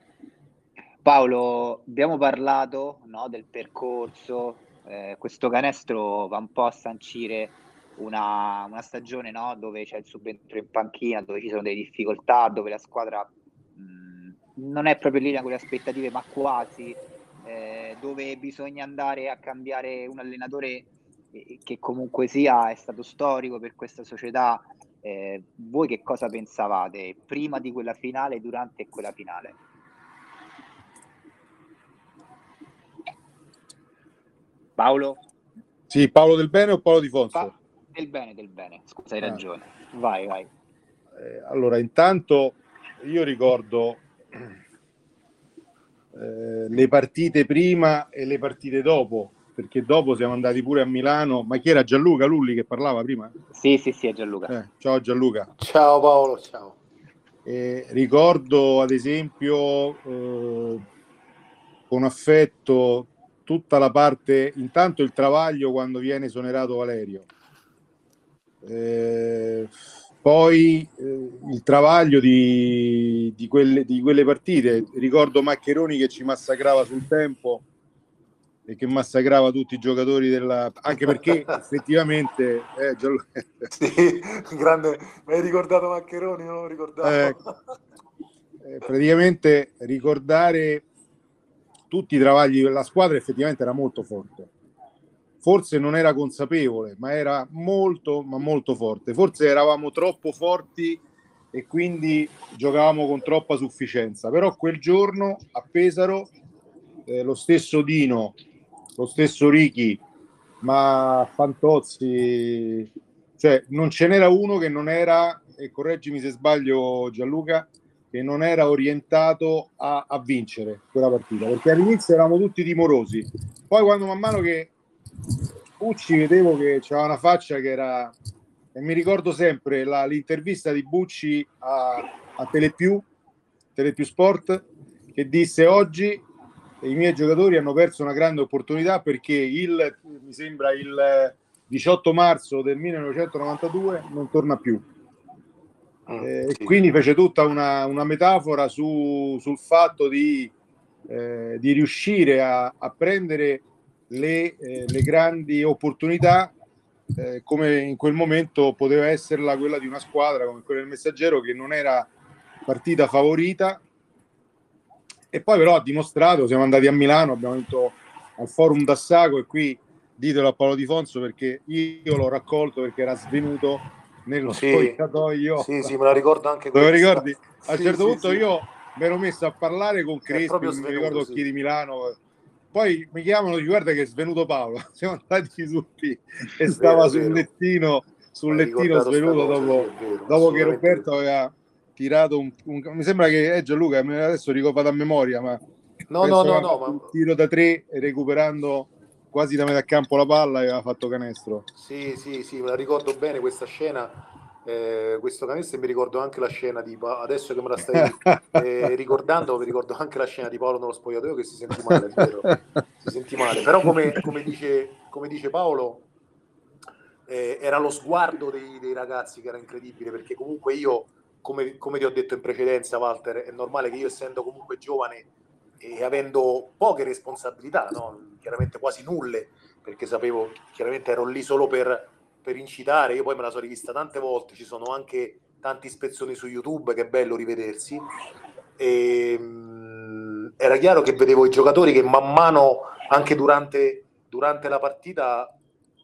Paolo, abbiamo parlato no, del percorso, eh, questo canestro va un po' a sancire una, una stagione no, dove c'è il subentro in panchina, dove ci sono delle difficoltà, dove la squadra mh, non è proprio linea con le aspettative, ma quasi, eh, dove bisogna andare a cambiare un allenatore eh, che comunque sia è stato storico per questa società. Eh, voi che cosa pensavate prima di quella finale, durante quella finale? Paolo? Sì, Paolo Del Bene o Paolo Di Fonso? Pa- del bene, del bene, scusa, hai Ah. ragione. Vai, vai. Eh, allora, intanto io ricordo eh, le partite prima e le partite dopo, perché dopo siamo andati pure a Milano. Ma chi era Gianluca Lulli che parlava prima? Sì, sì, sì, è Gianluca. Eh, ciao Gianluca. Ciao Paolo, ciao. Eh, ricordo ad esempio eh, con affetto tutta la parte, intanto il travaglio quando viene esonerato Valerio. Eh, poi eh, il travaglio di, di, quelle, di, quelle, partite, ricordo Maccheroni che ci massacrava sul tempo e che massacrava tutti i giocatori della... anche perché effettivamente... Eh, già... sì, grande, mi hai ricordato Maccheroni, non lo ricordavo. Eh, eh, praticamente ricordare tutti i travagli, la squadra effettivamente era molto forte forse non era consapevole, ma era molto, ma molto forte. Forse eravamo troppo forti e quindi giocavamo con troppa sufficienza. Però quel giorno a Pesaro eh, lo stesso Dino, lo stesso Ricky, ma Fantozzi, cioè non ce n'era uno che non era, e correggimi se sbaglio Gianluca, che non era orientato a, a vincere quella partita, perché all'inizio eravamo tutti timorosi. Poi quando man mano che Bucci vedevo che c'era una faccia che era e mi ricordo sempre la, l'intervista di Bucci a, a Telepiù, Telepiù Sport che disse oggi i miei giocatori hanno perso una grande opportunità perché il, mi sembra il 18 marzo del 1992 non torna più. Mm, eh, sì. Quindi fece tutta una, una metafora su, sul fatto di, eh, di riuscire a, a prendere le, eh, le grandi opportunità eh, come in quel momento poteva esserla quella di una squadra come quella del Messaggero che non era partita favorita. E poi però ha dimostrato, siamo andati a Milano, abbiamo vinto al Forum d'Assago e qui ditelo a Paolo Di Fonso perché io l'ho raccolto perché era svenuto nello sì, spogliatoio. Sì, sì, me la ricordo anche Te lo ricordi? A un sì, certo sì, punto io mi ero messo a parlare con Crespi, mi ricordo chi di Milano poi mi chiamano guarda che è svenuto Paolo, siamo andati tutti e stava vero, sul vero. lettino, sul lettino svenuto dopo, vero, dopo che Roberto aveva tirato un, un, mi sembra che è Gianluca, adesso ricordo a memoria, ma no, no, no, no, un tiro da tre recuperando quasi da metà campo la palla e aveva fatto canestro. Sì, sì, sì, me la ricordo bene questa scena eh, questo canestro e mi ricordo anche la scena di adesso che me la stai eh, ricordando mi ricordo anche la scena di Paolo nello spogliatoio che si sentì male, è vero? si sentì male però come, come, dice, come dice Paolo eh, era lo sguardo dei, dei, ragazzi che era incredibile perché comunque io come, come ti ho detto in precedenza Walter è normale che io essendo comunque giovane e avendo poche responsabilità no? chiaramente quasi nulle perché sapevo chiaramente ero lì solo per per incitare, io poi me la sono rivista tante volte, ci sono anche tante ispezioni su YouTube, che è bello rivedersi. E, ehm, mh, era chiaro che vedevo i giocatori che man mano, anche durante, durante la partita,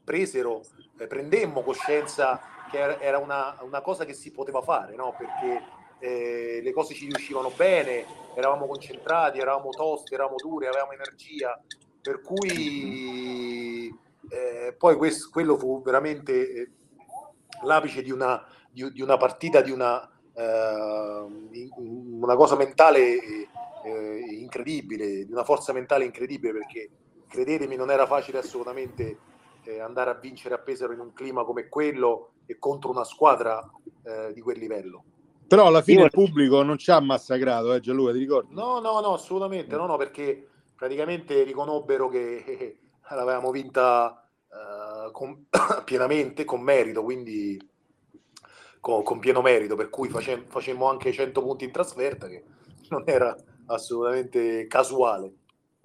presero, eh, prendemmo coscienza che era una, una, cosa che si poteva fare, no? perché eh, le cose ci riuscivano bene, eravamo concentrati, eravamo tosti, eravamo duri, avevamo energia, per cui eh, poi questo, quello fu veramente eh, l'apice di una, di, di una, partita, di una, eh, una cosa mentale eh, incredibile, di una forza mentale incredibile, perché credetemi non era facile assolutamente eh, andare a vincere a Pesaro in un clima come quello e contro una squadra eh, di quel livello. Però alla fine Io... il pubblico non ci ha massacrato, eh, Gianluca, ti ricordi? No, no, no, assolutamente, no, no, perché praticamente riconobbero che l'avevamo vinta uh, con, pienamente, con merito, quindi con, con, pieno merito, per cui facem, facemmo anche 100 punti in trasferta, che non era assolutamente casuale.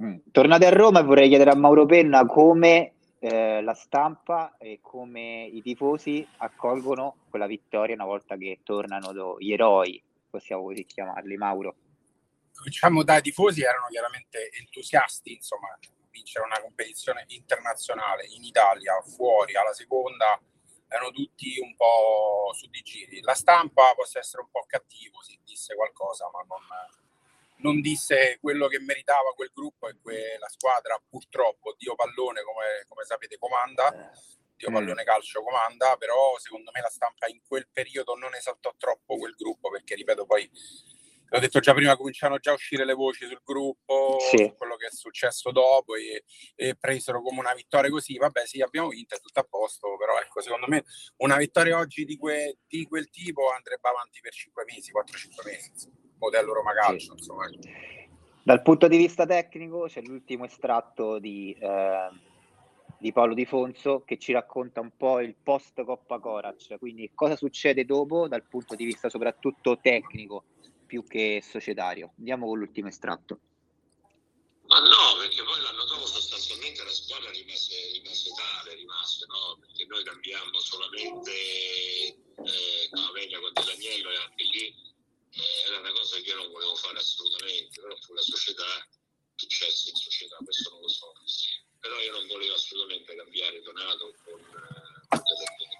Mm. Tornate a Roma e vorrei chiedere a Mauro Penna come eh, la stampa e come i tifosi accolgono quella vittoria una volta che tornano gli eroi, possiamo così chiamarli, Mauro. Diciamo dai tifosi erano chiaramente entusiasti, insomma, vincere una competizione internazionale in Italia, fuori, alla seconda, erano tutti un po' su di giri. La stampa possa essere un po' cattivo, si disse qualcosa, ma non, non disse quello che meritava quel gruppo e quella squadra, purtroppo, Dio Pallone, come, come sapete, comanda. Dio mm. Pallone Calcio comanda, però secondo me la stampa in quel periodo non esaltò troppo quel gruppo perché, ripeto, poi l'ho detto già prima, cominciano già a uscire le voci sul gruppo, sì. su quello che è successo dopo e, e, presero come una vittoria così, vabbè sì abbiamo vinto, è tutto a posto, però ecco secondo me una vittoria oggi di, que, di quel tipo andrebbe avanti per 5 mesi, 4-5 mesi, modello Roma Calcio, sì. insomma. Dal punto di vista tecnico c'è l'ultimo estratto di... Eh di Paolo Di Fonso che ci racconta un po' il post Coppa Corac, quindi cosa succede dopo dal punto di vista soprattutto tecnico più che societario. Andiamo con l'ultimo estratto. Ma no, perché poi l'anno dopo sostanzialmente la squadra rimase, rimase tale, rimase, no? Perché noi cambiamo solamente eh, Cavegna con Dell'Agnello e anche lì eh, era una cosa che io non volevo fare assolutamente, però fu la società, successe in società, questo non lo so però io non volevo assolutamente cambiare Donato con, eh, con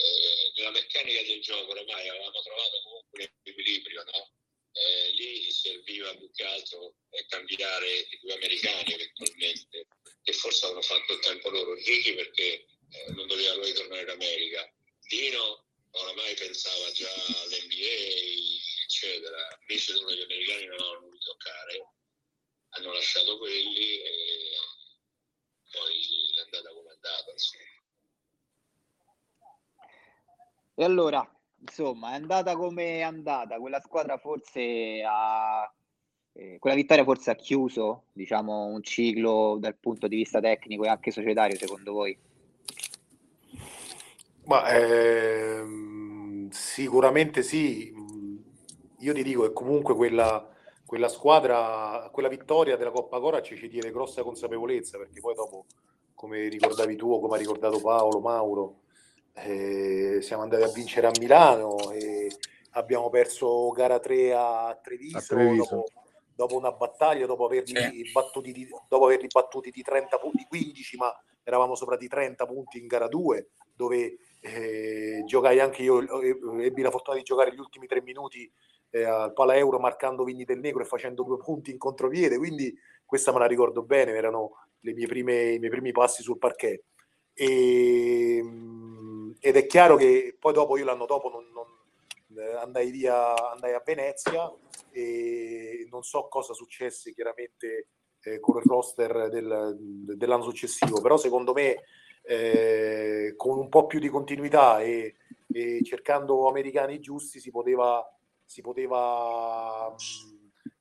eh, nella meccanica del gioco ormai avevamo trovato comunque un equilibrio, no? Eh, lì serviva più che altro eh, cambiare i due americani eventualmente, che forse avevano fatto il tempo loro. Ricky perché eh, non doveva lui tornare in America. Dino oramai pensava già all'NBA, eccetera. Invece uno degli americani non avevano voluto toccare, hanno lasciato quelli e poi è andata come è andata. Insomma. E allora, insomma, è andata come è andata. Quella squadra forse ha. Eh, quella vittoria forse ha chiuso diciamo, un ciclo dal punto di vista tecnico e anche societario, secondo voi? Ma ehm, sicuramente sì. Io ti dico che comunque quella, quella squadra, quella vittoria della Coppa Cora ci diede grossa consapevolezza perché poi dopo, come ricordavi tu come ha ricordato Paolo, Mauro, eh, siamo andati a vincere a Milano e abbiamo perso gara 3 a Treviso, a Treviso. Dopo, dopo, una battaglia, dopo averli, sì. battuti di, dopo averli battuti di 30 punti, 15, ma eravamo sopra di 30 punti in gara 2, dove eh, giocai anche io, ebbi la fortuna di giocare gli ultimi tre minuti eh, al Pala Euro marcando Vigni del Negro e facendo due punti in contropiede, quindi questa me la ricordo bene, erano mie prime, i miei primi passi sul parquet. E, mm, ed è chiaro che poi dopo io l'anno dopo non, non, eh, andai via, andai a Venezia e non so cosa successe chiaramente eh, con il roster del, dell'anno successivo, però secondo me eh, con un po' più di continuità e, e cercando americani giusti si poteva si poteva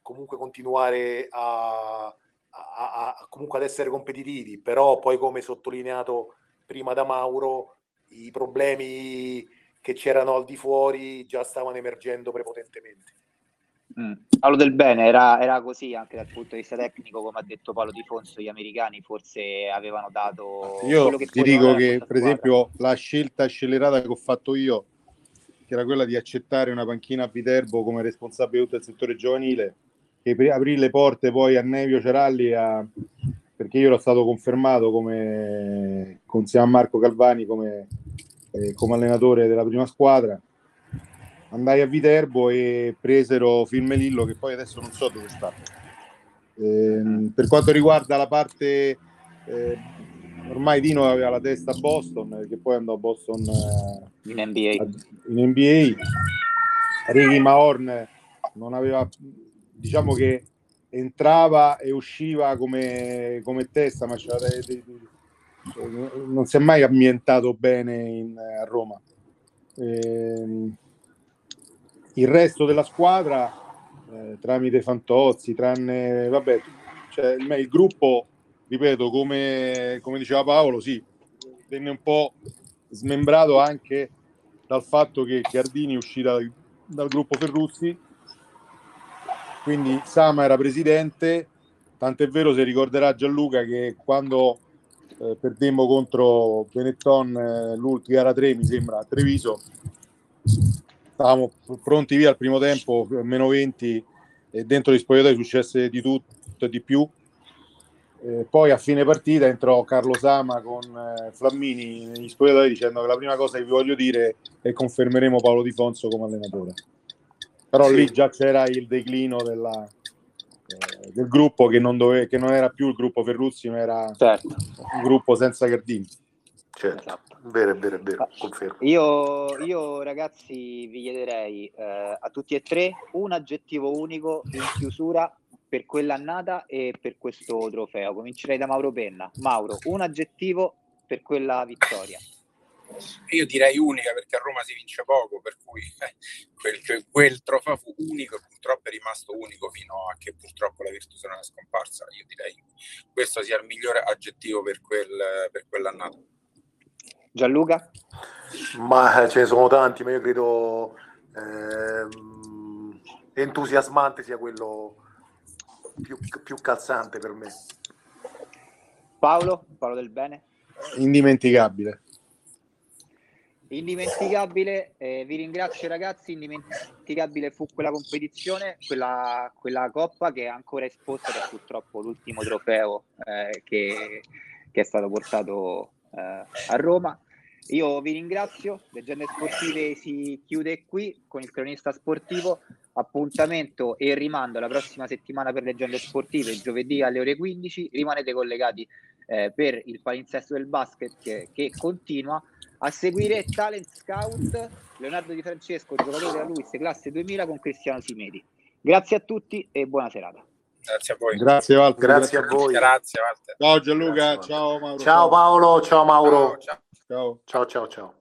comunque continuare a, a, a, comunque ad essere competitivi, però poi come sottolineato prima da Mauro, i problemi che c'erano al di fuori già stavano emergendo prepotentemente. Mm. Paolo del bene era, era, così anche dal punto di vista tecnico, come ha detto Paolo Di Fonso, gli americani forse avevano dato... Io ti dico che per esempio la scelta scellerata che ho fatto io che era quella di accettare una panchina a Viterbo come responsabile di tutto il settore giovanile, e aprì le porte poi a Nevio Ceralli, a, perché io ero stato confermato come, insieme a Marco Calvani come, eh, come allenatore della prima squadra. Andai a Viterbo e presero Filmelillo, che poi adesso non so dove sta. Eh, per quanto riguarda la parte eh, ormai Dino aveva la testa a Boston, che poi andò a Boston eh, in NBA. In NBA. Ricky Mahorn non aveva, diciamo che entrava e usciva come, come testa, ma non si è mai ambientato bene in, a Roma. Eh, il resto della squadra, eh, tramite Fantozzi, tranne, vabbè, cioè, il, il gruppo ripeto, come, come diceva Paolo, sì, venne un po' smembrato anche dal fatto che Gardini uscì dal, dal gruppo Ferruzzi, quindi Sama era presidente, tant'è vero se ricorderà Gianluca che quando eh, perdemmo contro Benetton eh, l'ultima gara 3 mi sembra a Treviso stavamo pronti via al primo tempo meno 20 e dentro gli spogliatoi successe di tutto e di più eh, poi a fine partita entrò Carlo Sama con eh, Flammini negli spogliatoi dicendo che la prima cosa che vi voglio dire è confermeremo Paolo Di Fonso come allenatore. Però sì. lì già c'era il declino della, eh, del gruppo che non, dove, che non, era più il gruppo Ferruzzi, ma era certo. un gruppo senza Gardini. Certo, Esatto. vero, vero, Ah, confermo. Io, io, ragazzi vi chiederei eh, a tutti e tre un aggettivo unico in chiusura per quell'annata e per questo trofeo. Comincerei da Mauro Penna. Mauro, un aggettivo per quella vittoria. Io direi unica perché a Roma si vince poco, per cui eh, quel, quel- quel trofeo fu unico e purtroppo è rimasto unico fino a che purtroppo la Virtus non è scomparsa. Io direi questo sia il migliore aggettivo per, quel, per quell'annata. Gianluca? Ma eh, ce ne sono tanti, ma io credo ehm, entusiasmante sia quello più, più calzante per me. Paolo? Paolo del Bene? Indimenticabile. Indimenticabile, eh, vi ringrazio ragazzi, indimenticabile fu quella competizione, quella, quella coppa che è ancora esposta ed purtroppo l'ultimo trofeo eh, che, che è stato portato eh, a Roma. Io vi ringrazio, Leggende Sportive si chiude qui con il cronista sportivo, appuntamento e rimando la prossima settimana per Leggende Sportive, giovedì alle ore 15, rimanete collegati eh, per il palinsesto del basket che, che continua a seguire Talent Scout Leonardo Di Francesco, giocatore della Luis, classe 2000 con Cristiano Simedi. Grazie a tutti e buona serata. Grazie a voi. Grazie Walter. Grazie a voi. Grazie, Walter. Ciao Gianluca, Grazie, ciao Mauro. Ciao Paolo, ciao Mauro. Ciao. Ciao ciao ciao.